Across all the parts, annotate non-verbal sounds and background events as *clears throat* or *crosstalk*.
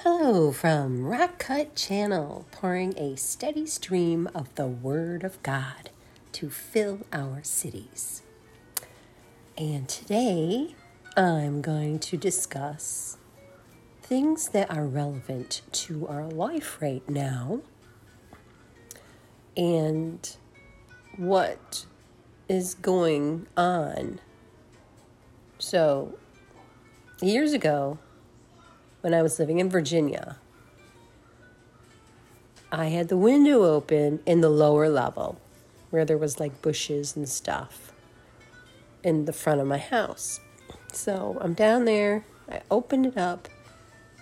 Hello from Rock Cut Channel, pouring a steady stream of the Word of God to fill our cities. And today I'm going to discuss things that are relevant to our life right now and what is going on. So, years ago, when I was living in Virginia, I had the window open in the lower level where there was like bushes and stuff in the front of my house. So I'm down there, I opened it up,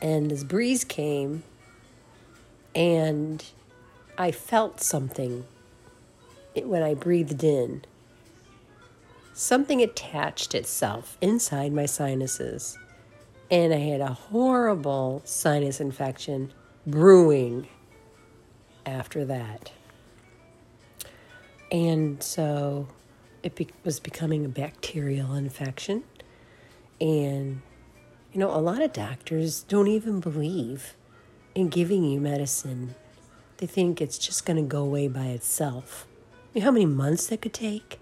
and this breeze came, and I felt something when I breathed in. Something attached itself inside my sinuses, and I had a horrible sinus infection brewing after that. And so it be- was becoming a bacterial infection. And, you know, a lot of doctors don't even believe in giving you medicine. They think it's just going to go away by itself. You know how many months that could take?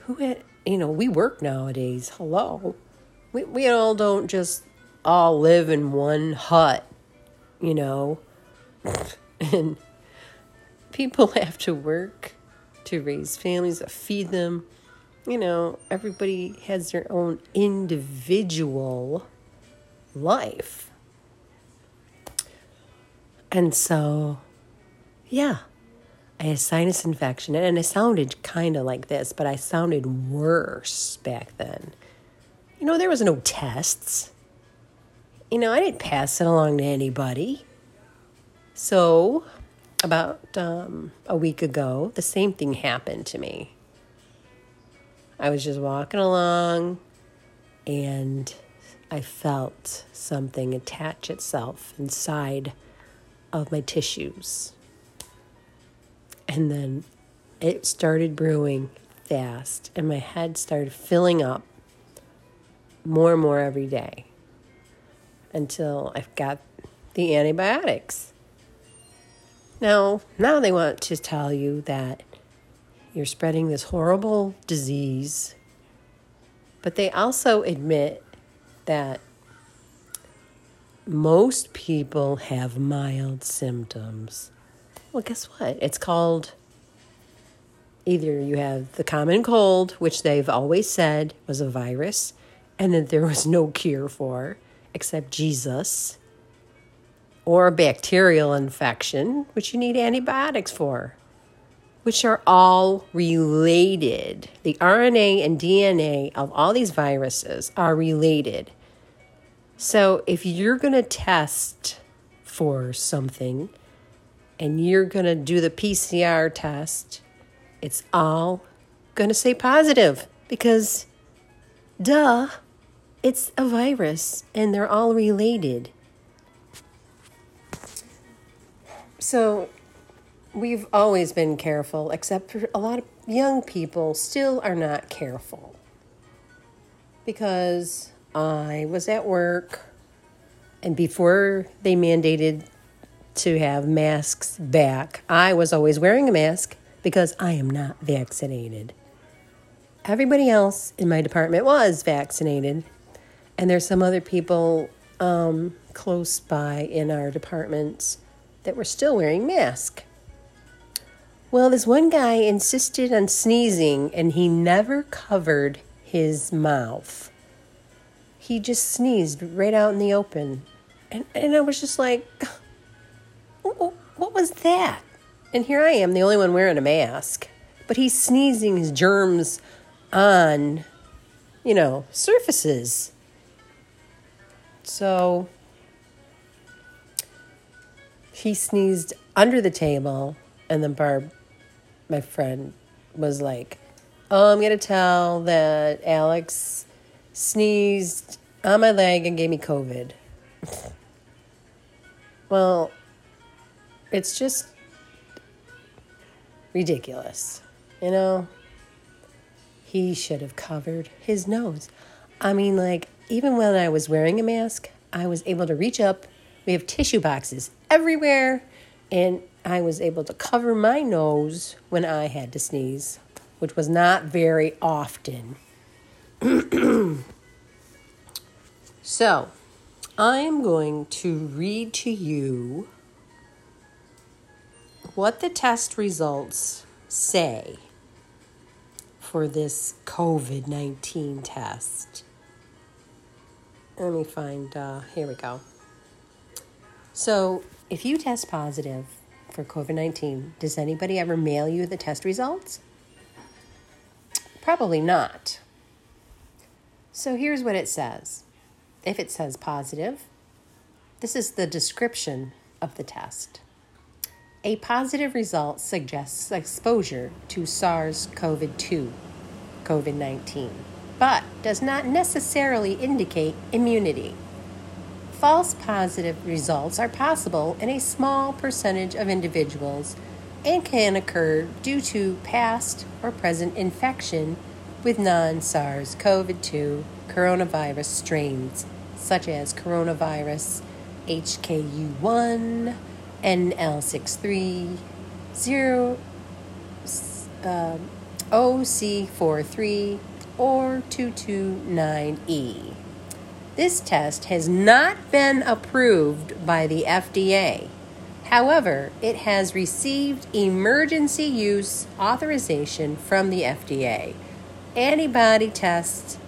Who had, you know, we work nowadays. Hello. We, we all don't just all live in one hut, you know. *laughs* and people *laughs* have to work to raise families, to feed them. You know, everybody has their own individual life. And so, yeah, I had sinus infection, and I sounded kind of like this, but I sounded worse back then. You know, there was no tests. You know, I didn't pass it along to anybody. So, about um, a week ago, the same thing happened to me. I was just walking along and I felt something attach itself inside of my tissues. And then it started brewing fast, and my head started filling up more and more every day until I've got the antibiotics. Now, now they want to tell you that you're spreading this horrible disease, but they also admit that most people have mild symptoms. Well, guess what? It's called either you have the common cold, which they've always said was a virus and that there was no cure for except Jesus, or a bacterial infection, which you need antibiotics for, which are all related. The RNA and DNA of all these viruses are related. So if you're going to test for something and you're going to do the PCR test, it's all going to say positive because, duh, it's a virus and they're all related. So we've always been careful, except for a lot of young people still are not careful. Because I was at work, and before they mandated to have masks back, I was always wearing a mask because I am not vaccinated. Everybody else in my department was vaccinated, and there's some other people um, close by in our departments that were still wearing masks. Well, this one guy insisted on sneezing and he never covered his mouth. He just sneezed right out in the open. And, and I was just like, what was that? And here I am, the only one wearing a mask. But he's sneezing his germs on, you know, surfaces. So he sneezed under the table, and then Barb, my friend, was like, Oh, I'm going to tell that Alex sneezed on my leg and gave me COVID. *laughs* well, it's just ridiculous. You know, he should have covered his nose. I mean, like, even when I was wearing a mask, I was able to reach up We have tissue boxes everywhere, and I was able to cover my nose when I had to sneeze, which was not very often. *clears throat* so, I'm going to read to you what the test results say for this COVID 19 test. Let me find, uh, here we go. So, if you test positive for COVID 19, does anybody ever mail you the test results? Probably not. So, here's what it says. If it says positive, this is the description of the test. A positive result suggests exposure to SARS CoV 2, COVID 19, but does not necessarily indicate immunity. False positive results are possible in a small percentage of individuals and can occur due to past or present infection with non SARS CoV 2 coronavirus strains, such as coronavirus HKU1 NL63, 0, uh, OC43, or 229E. This test has not been approved by the FDA. However, it has received emergency use authorization from the FDA. Antibody test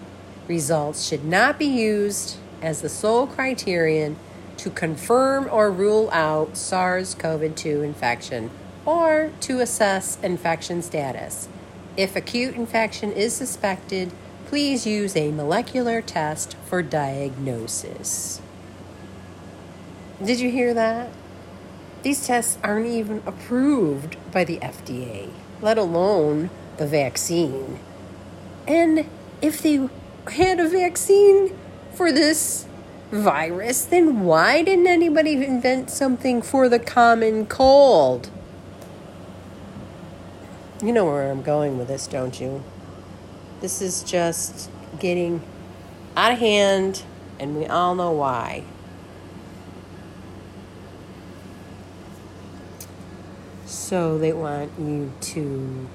results should not be used as the sole criterion to confirm or rule out SARS CoV 2 infection or to assess infection status. If acute infection is suspected, please use a molecular test for diagnosis. Did you hear that? These tests aren't even approved by the FDA, let alone the vaccine. And if they had a vaccine for this virus, then why didn't anybody invent something for the common cold? You know where I'm going with this, don't you? This is just getting out of hand, and we all know why. So they want you to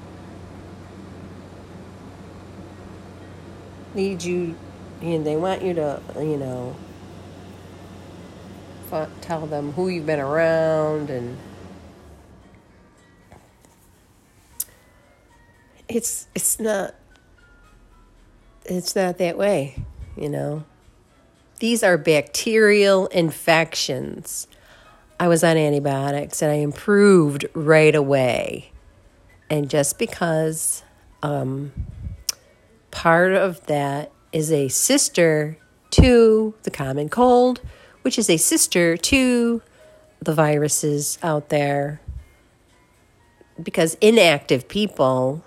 need you, and they want you to, you know, tell them who you've been around and it's it's not it's not that way, you know. These are bacterial infections. I was on antibiotics and I improved right away. And just because um, part of that is a sister to the common cold, which is a sister to the viruses out there. Because inactive people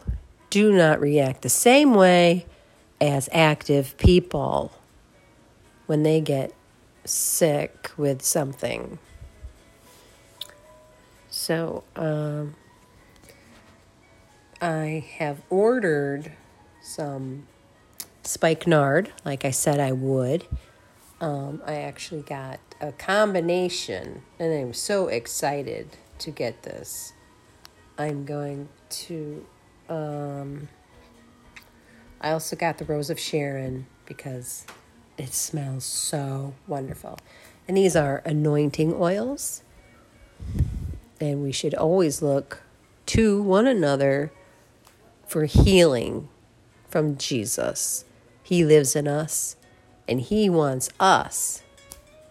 do not react the same way as active people when they get sick with something. So, um, I have ordered some spikenard, like I said I would um, I actually got a combination, and I'm so excited to get this. I'm going to. Um, I also got the Rose of Sharon because it smells so wonderful. And these are anointing oils. And we should always look to one another for healing from Jesus. He lives in us and He wants us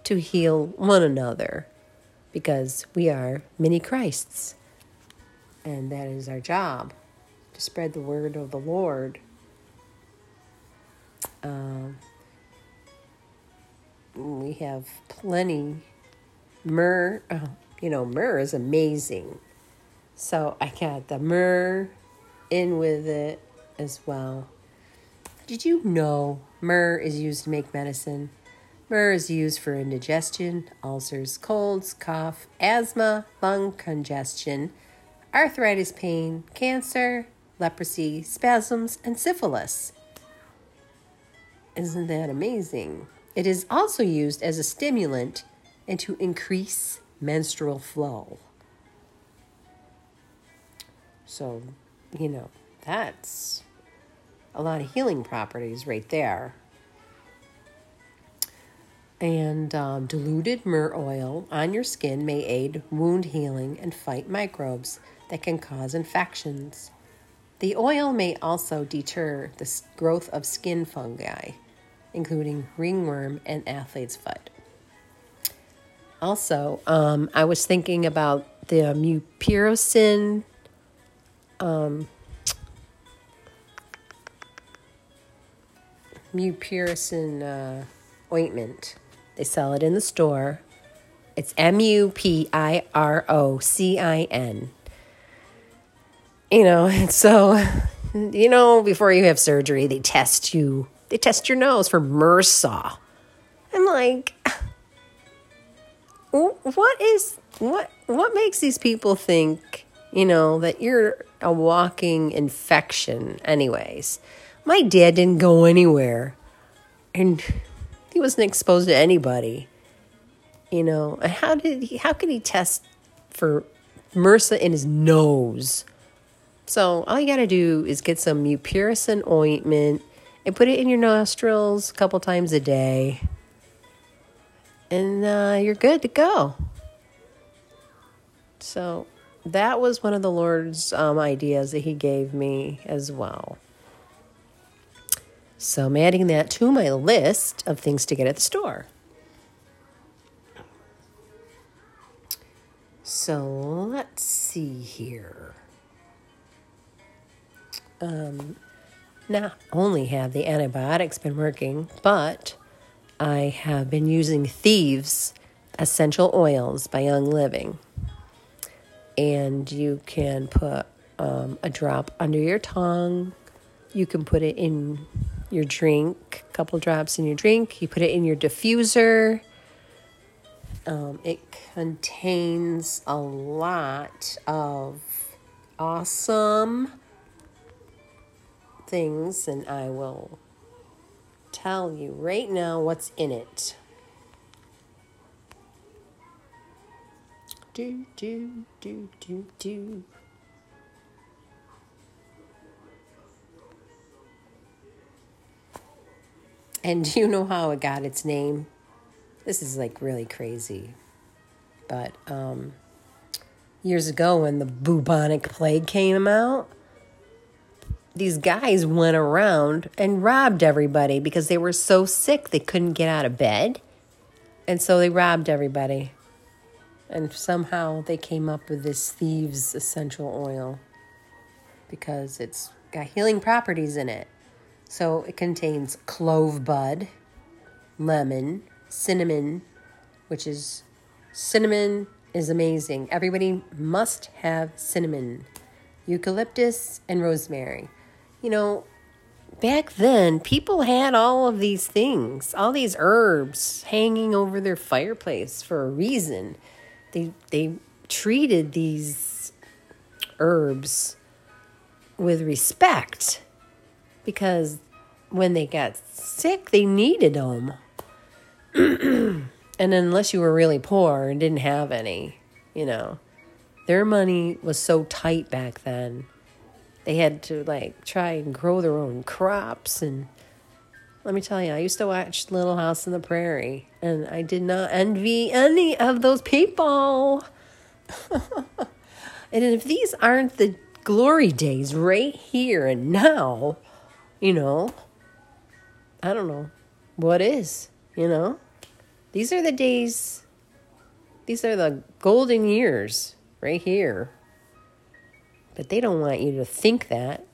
to heal one another because we are many Christs. And that is our job to spread the word of the Lord. Um, we have plenty. Myrrh, oh, you know, myrrh is amazing. So I got the myrrh in with it as well. Did you know myrrh is used to make medicine? Myrrh is used for indigestion, ulcers, colds, cough, asthma, lung congestion, arthritis pain, cancer, leprosy, spasms, and syphilis. Isn't that amazing? It is also used as a stimulant and to increase menstrual flow. So, you know, that's a lot of healing properties right there. And um, diluted myrrh oil on your skin may aid wound healing and fight microbes that can cause infections. The oil may also deter the growth of skin fungi, including ringworm and athlete's foot. Also, um, I was thinking about the mupirocin um, mupirocin uh, ointment. They sell it in the store. It's M U P I R O C I N. You know, *laughs* so, you know, before you have surgery, they test you. They test your nose for MRSA. I'm like, what is what? What makes these people think? You know that you're a walking infection, anyways. My dad didn't go anywhere, and he wasn't exposed to anybody. You know, how did he? How could he test for MRSA in his nose? So all you got to do is get some mupirocin ointment and put it in your nostrils a couple times a day, and uh, you're good to go. So that was one of the Lord's um, ideas that He gave me as well. So I'm adding that to my list of things to get at the store. So let's see here. Um, not only have the antibiotics been working, but I have been using Thieves essential oils by Young Living. And you can put um, a drop under your tongue. You can put it in your drink, a couple drops in your drink. You put it in your diffuser. Um, it contains a lot of awesome things, and I will tell you right now what's in it. Do, do, do, do, do. And *laughs* do you know how it got its name? This is like really crazy. But um, years ago, when the bubonic plague came out, these guys went around and robbed everybody because they were so sick they couldn't get out of bed. And so they robbed everybody. And somehow they came up with this thieves essential oil because it's got healing properties in it. So it contains clove bud, lemon, cinnamon, which is cinnamon is amazing. Everybody must have cinnamon, eucalyptus, and rosemary. You know, back then, people had all of these things, all these herbs hanging over their fireplace for a reason. They they treated these herbs with respect because when they got sick, they needed them. *clears throat* and unless you were really poor and didn't have any, you know, their money was so tight back then. They had to like try and grow their own crops. And let me tell you, I used to watch Little House on the Prairie, and I did not envy any of those people. *laughs* and if these aren't the glory days right here and now, you know, I don't know what is, you know? These are the days, these are the golden years right here. But they don't want you to think that,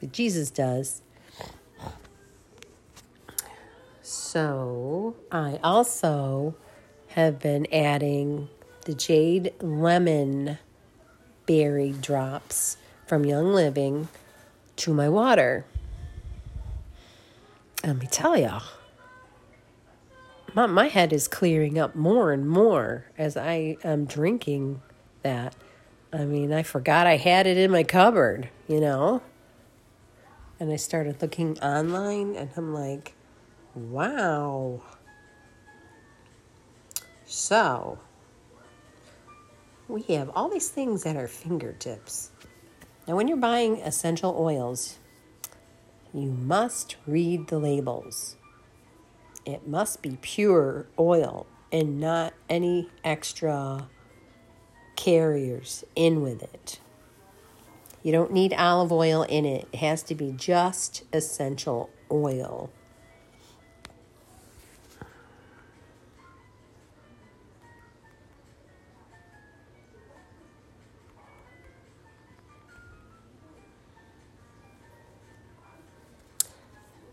but Jesus does. So I also have been adding the jade lemon berry drops from Young Living to my water let me tell y'all, my, my head is clearing up more and more as I am drinking that. I mean, I forgot I had it in my cupboard, you know? And I started looking online and I'm like, wow. So, we have all these things at our fingertips. Now, when you're buying essential oils, you must read the labels. It must be pure oil and not any extra carriers in with it. You don't need olive oil in it, it has to be just essential oil.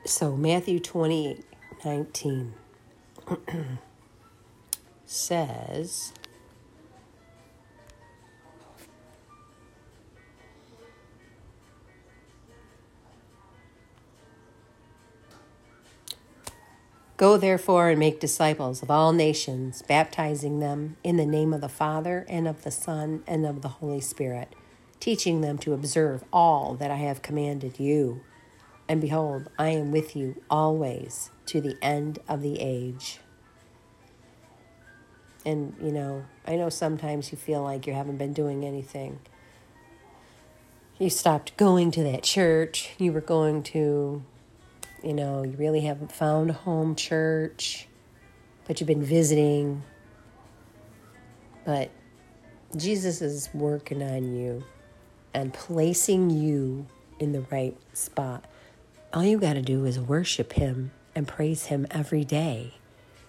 So, Matthew 28 19 *clears throat* says, Go therefore and make disciples of all nations, baptizing them in the name of the Father and of the Son and of the Holy Spirit, teaching them to observe all that I have commanded you. And behold, I am with you always to the end of the age. And, you know, I know sometimes you feel like you haven't been doing anything. You stopped going to that church. You were going to, you know, you really haven't found a home church, but you've been visiting. But Jesus is working on you and placing you in the right spot. All you got to do is worship Him and praise Him every day.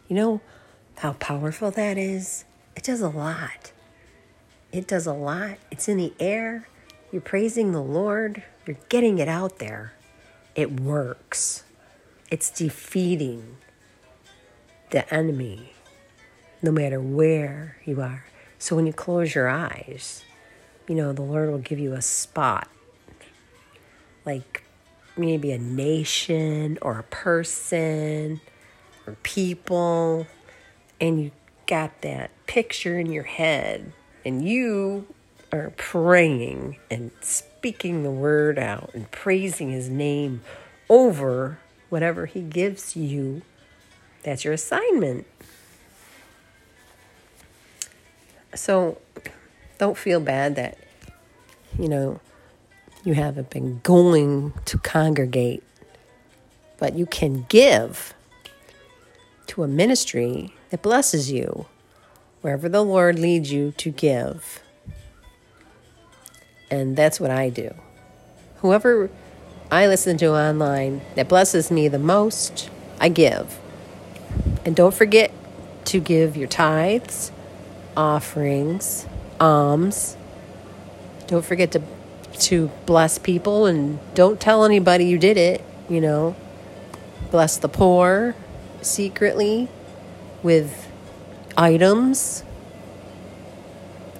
You know how powerful that is? It does a lot. It does a lot. It's in the air. You're praising the Lord, you're getting it out there. It works. It's defeating the enemy no matter where you are. So when you close your eyes, you know, the Lord will give you a spot like maybe a nation or a person or people, and you got that picture in your head, and you are praying and speaking the word out and praising his name over whatever he gives you. That's your assignment. So don't feel bad that, you know, you haven't been going to congregate, but you can give to a ministry that blesses you wherever the Lord leads you to give. And that's what I do. Whoever I listen to online that blesses me the most, I give. And don't forget to give your tithes, offerings, alms. Don't forget to to bless people and don't tell anybody you did it, you know. Bless the poor secretly with items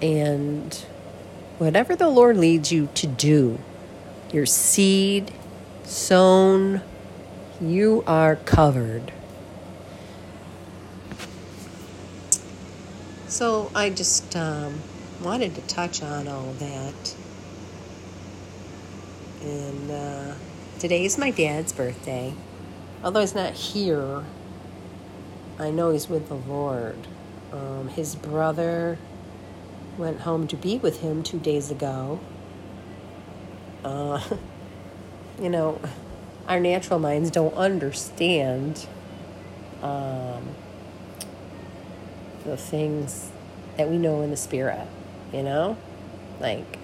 and whatever the Lord leads you to do. Your seed sown, you are covered. So I just um, wanted to touch on all that. And uh, today is my dad's birthday. Although he's not here, I know he's with the Lord. Um, his brother went home to be with him two days ago. Uh, *laughs* you know, our natural minds don't understand um, the things that we know in the spirit, you know? Like,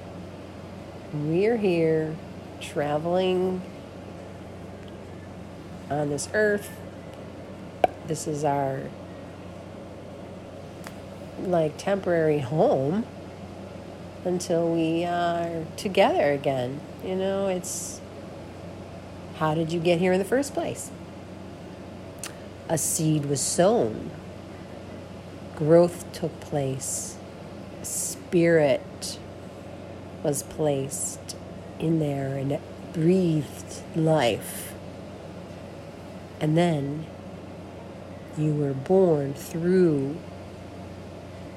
we're here traveling on this earth. This is our like temporary home until we are together again. You know, it's how did you get here in the first place? A seed was sown, growth took place, spirit was placed in there and it breathed life. And then you were born through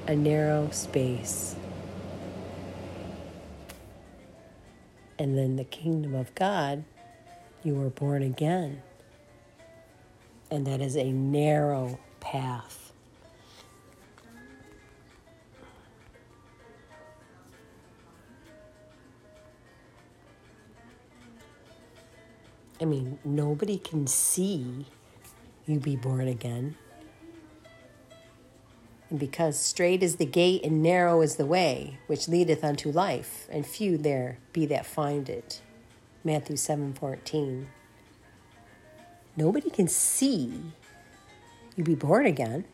a narrow space. And then the kingdom of God, you were born again. And that is a narrow path. I mean, nobody can see you be born again. Because straight is the gate and narrow is the way which leadeth unto life, and few there be that find it. Matthew 7:14. Nobody can see you be born again.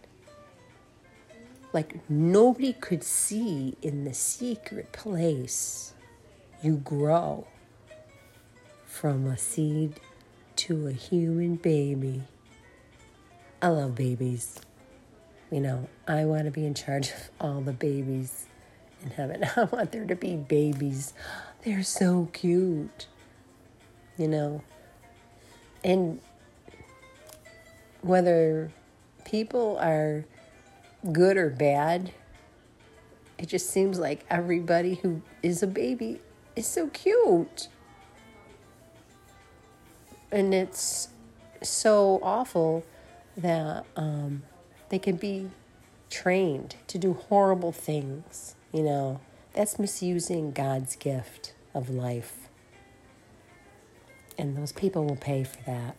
Like nobody could see in the secret place you grow from a seed to a human baby. I love babies. You know, I want to be in charge of all the babies in heaven. *laughs* I want there to be babies. They're so cute. You know, and whether people are good or bad, it just seems like everybody who is a baby is so cute. And it's so awful that um, they can be trained to do horrible things. You know, that's misusing God's gift of life. And those people will pay for that.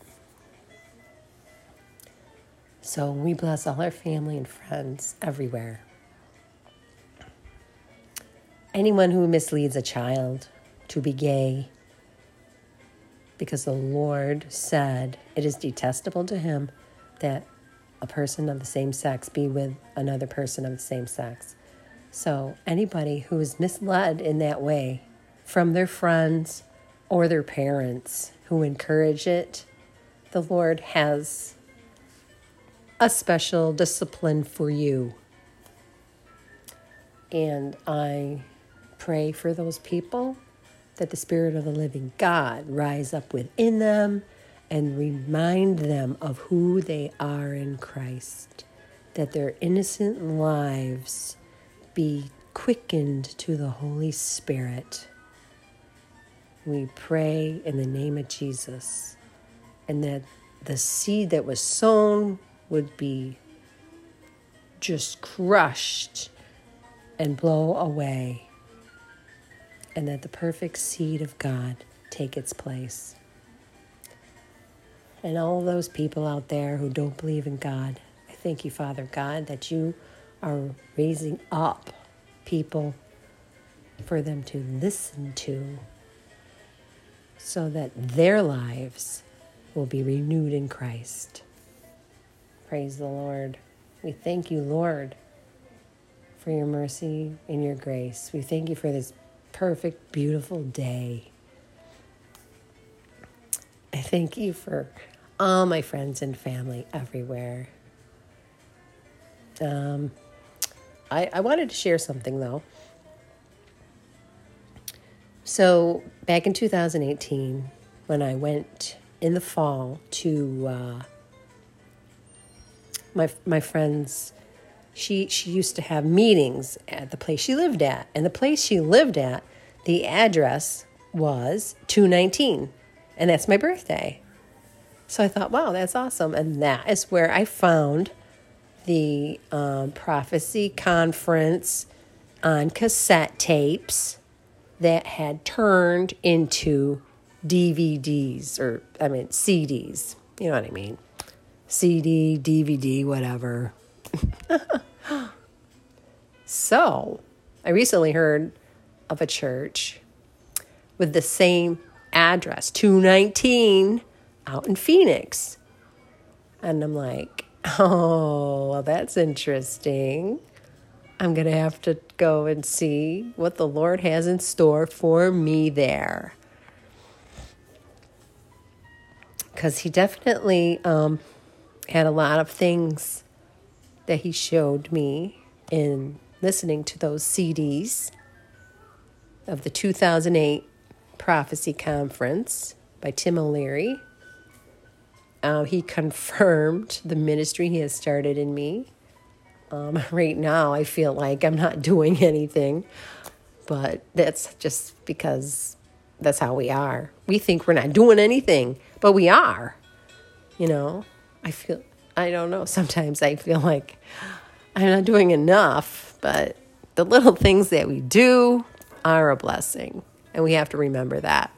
So we bless all our family and friends everywhere. Anyone who misleads a child to be gay, because the Lord said it is detestable to him that a person of the same sex be with another person of the same sex. So, anybody who is misled in that way from their friends or their parents who encourage it, the Lord has a special discipline for you. And I pray for those people that the Spirit of the living God rise up within them and remind them of who they are in Christ, that their innocent lives be quickened to the Holy Spirit. We pray in the name of Jesus, and that the seed that was sown would be just crushed and blow away, and that the perfect seed of God take its place and all those people out there who don't believe in God. I thank you, Father God, that you are raising up people for them to listen to so that their lives will be renewed in Christ. Praise the Lord. We thank you, Lord, for your mercy and your grace. We thank you for this perfect, beautiful day. I thank you for all my friends and family everywhere. Um, I, I wanted to share something though. So, back in 2018, when I went in the fall to uh, my my friends, she she used to have meetings at the place she lived at, and the place she lived at, the address was 219, and that's my birthday. So I thought, wow, that's awesome. And that is where I found the um, prophecy conference on cassette tapes that had turned into DVDs or, I mean, CDs. You know what I mean? CD, DVD, whatever. *laughs* so I recently heard of a church with the same address, 219 out in Phoenix. And I'm like, oh, well, that's interesting. I'm going to have to go and see what the Lord has in store for me there. Because he definitely um, had a lot of things that he showed me in listening to those CDs of the 2008 Prophecy Conference by Tim O'Leary. Uh, he confirmed the ministry he has started in me. Um, *laughs* right now, I feel like I'm not *laughs* doing anything, but that's just because that's how we are. We think we're not doing anything, but we are. You know, I feel, I don't know, *laughs* sometimes I feel like I'm not doing enough, but the little things that we do are a blessing, and we have to remember that.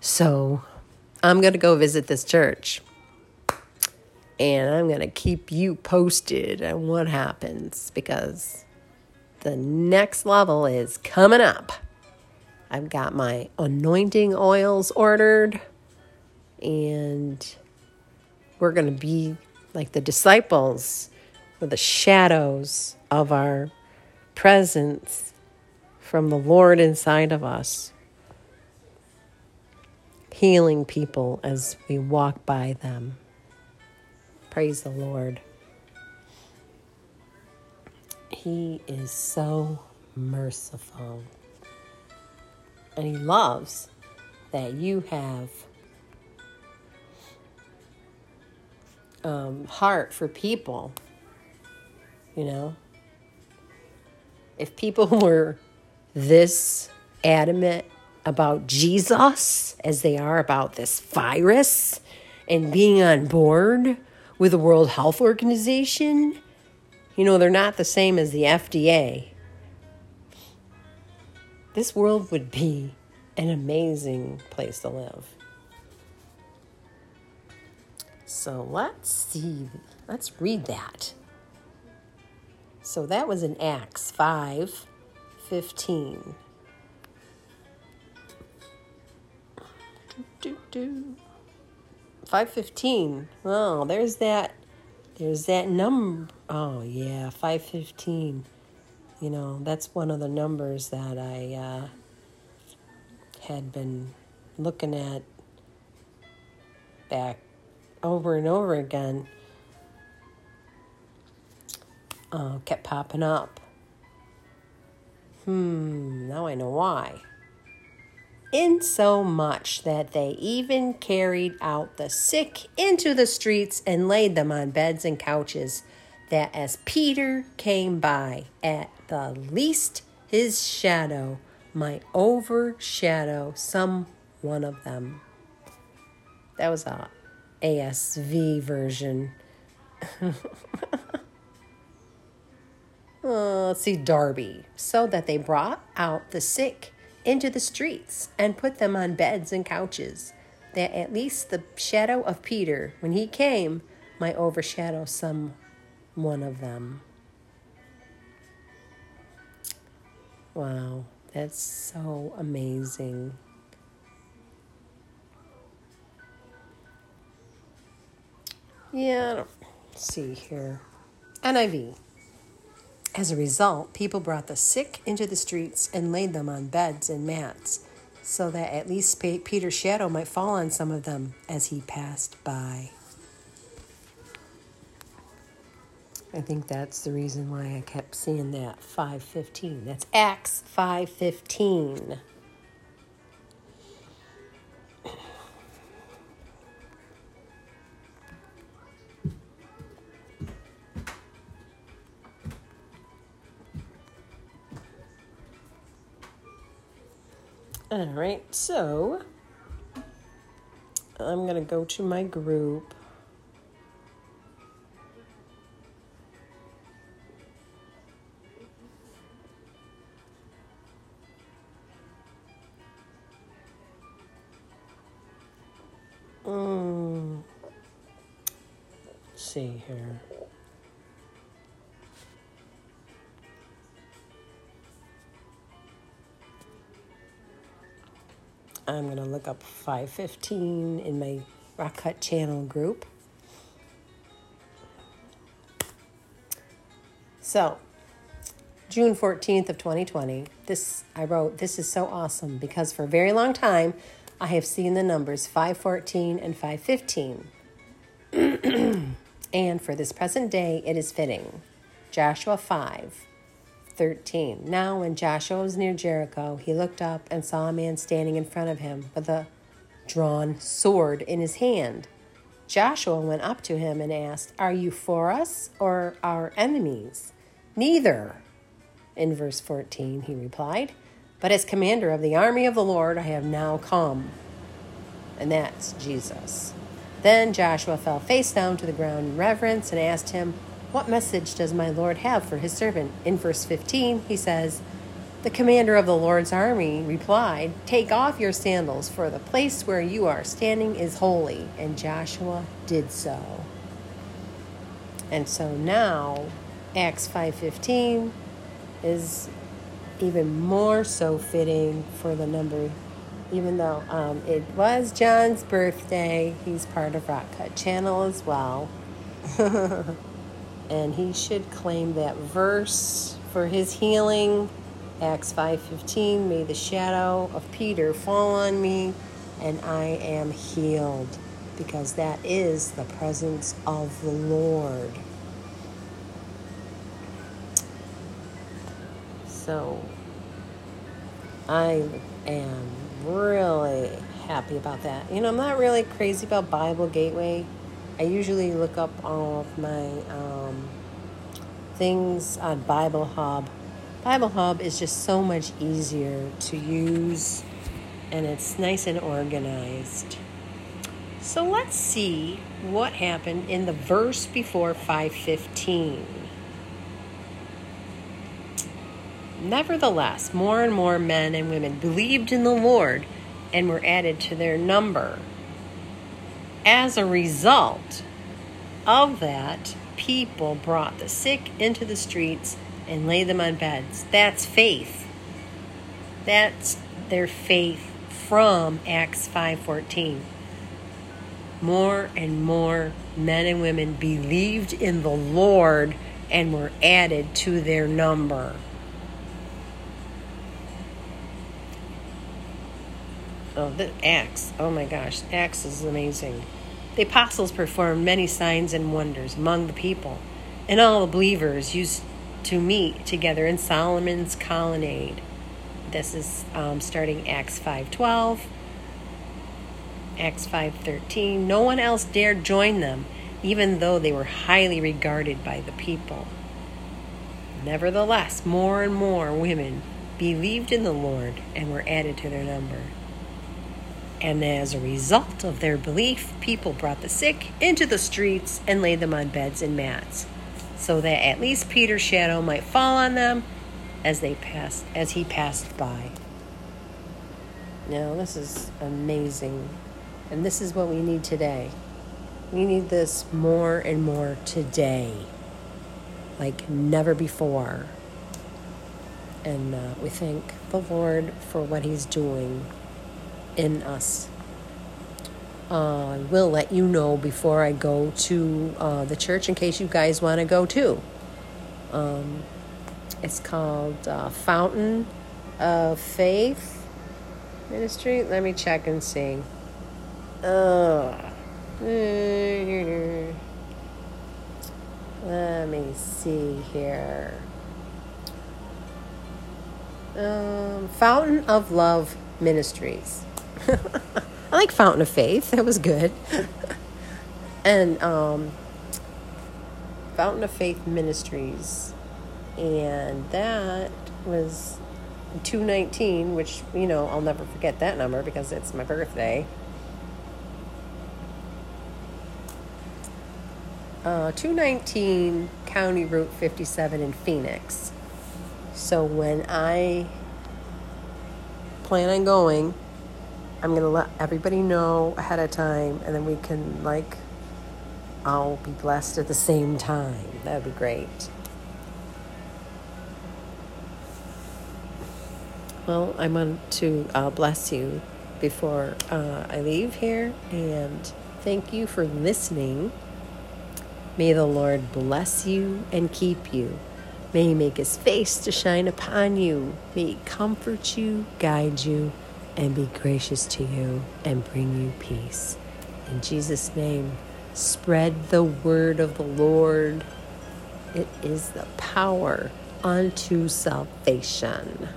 So I'm going to go visit this church. And I'm going to keep you posted on what happens because the next level is coming up. I've got my anointing oils ordered, and we're going to be like the disciples with the shadows of our presence from the Lord inside of us, healing people as we walk by them. Praise the Lord. He is so merciful. And He loves that you have um, heart for people. You know, if people *laughs* were this adamant about Jesus as they are about this virus and being on board with the World Health Organization, you know, they're not the same as the FDA. This world would be an amazing place to live. So let's see. Let's read that. So that was in Acts 5 15. Do, do. 515. Oh, there's that. There's that number. Oh, yeah, 515. You know, that's one of the numbers that I uh, had been looking at back over and over again uh, kept popping up. Hmm, now I know why. In so much that they even carried out the sick into the streets and laid them on beds and couches, that as Peter came by, at the least his shadow might overshadow some one of them. That was a ASV version. uh, *laughs* let's see, Darby. So that they brought out the sick into the streets and put them on beds and couches, that at least the shadow of Peter, when he came, might overshadow some one of them. Wow, that's so amazing. Yeah, see here. NIV. As a result, people brought the sick into the streets and laid them on beds and mats, so that at least Peter's shadow might fall on some of them as he passed by. I think that's the reason why I kept seeing that 515. That's Acts 515. All right, so I'm going to go to my group. Look up 515 in my Rock Cut channel group. So, June 14th of 2020, this I wrote, this is so awesome because for a very long time I have seen the numbers 514 and 515. *clears throat* and for this present day it is fitting. Joshua 5 13. Now, when Joshua was near Jericho, he looked up and saw a man standing in front of him with a drawn sword in his hand. Joshua went up to him and asked, Are you for us or our enemies? Neither. In verse 14, he replied, But as commander of the army of the Lord, I have now come. And that's Jesus. Then Joshua fell face down to the ground in reverence and asked him, what message does my Lord have for his servant? In verse 15, he says, The commander of the Lord's army replied, Take off your sandals, for the place where you are standing is holy. And Joshua did so. And so now Acts 5:15 is even more so fitting for the number even though um, it was John's birthday, he's part of Rock Cut Channel as well. *laughs* and he should claim that verse for his healing. Acts 5:15 May the shadow of Peter fall on me and I am healed because that is the presence of the Lord. So I am really happy about that. You know, I'm not really crazy about Bible Gateway. I usually look up all of my um, things on Bible Hub. Bible Hub is just so much easier to use and it's nice and organized. So let's see what happened in the verse before 515. Nevertheless, more and more men and women believed in the Lord and were added to their number. As a result of that, people brought the sick into the streets and laid them on beds. That's faith. That's their faith from Acts 5:14. More and more men and women believed in the Lord and were added to their number. Oh, the Acts. Oh my gosh, Acts is amazing. The apostles performed many signs and wonders among the people, and all the believers used to meet together in Solomon's colonnade. This is um, starting Acts 5:12, Acts 5:13. No one else dared join them, even though they were highly regarded by the people. Nevertheless, more and more women believed in the Lord and were added to their number. And as a result of their belief, people brought the sick into the streets and laid them on beds and mats, so that at least Peter's shadow might fall on them as they passed as he passed by. Now this is amazing. And this is what we need today. We need this more and more today. Like never before. And uh, we thank the Lord for what He's doing in us. Uh, I will let you know before I go to uh, the church in case you guys want to go too. Um, it's called uh, Fountain of Faith Ministry. Let me check and see. Uh, let me see here. Um, Fountain of Love Ministries. I like Fountain of Faith. That was good. and um, Fountain of Faith Ministries. And that was 219, which, you know, I'll never forget that number because it's my birthday. Uh, 219 County Route 57 in Phoenix. So when I plan on going, I'm going to let everybody know ahead of time and then we can, like, I'll be blessed at the same time. That would be great. Well, I want to uh, bless you before uh, I leave here and thank you for listening. May the Lord bless you and keep you. May He make His face to shine upon you. May He comfort you, guide you and be gracious to you and bring you peace. In Jesus' name, spread the word of the Lord. It is the power unto salvation.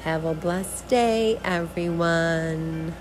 Have a blessed day, everyone.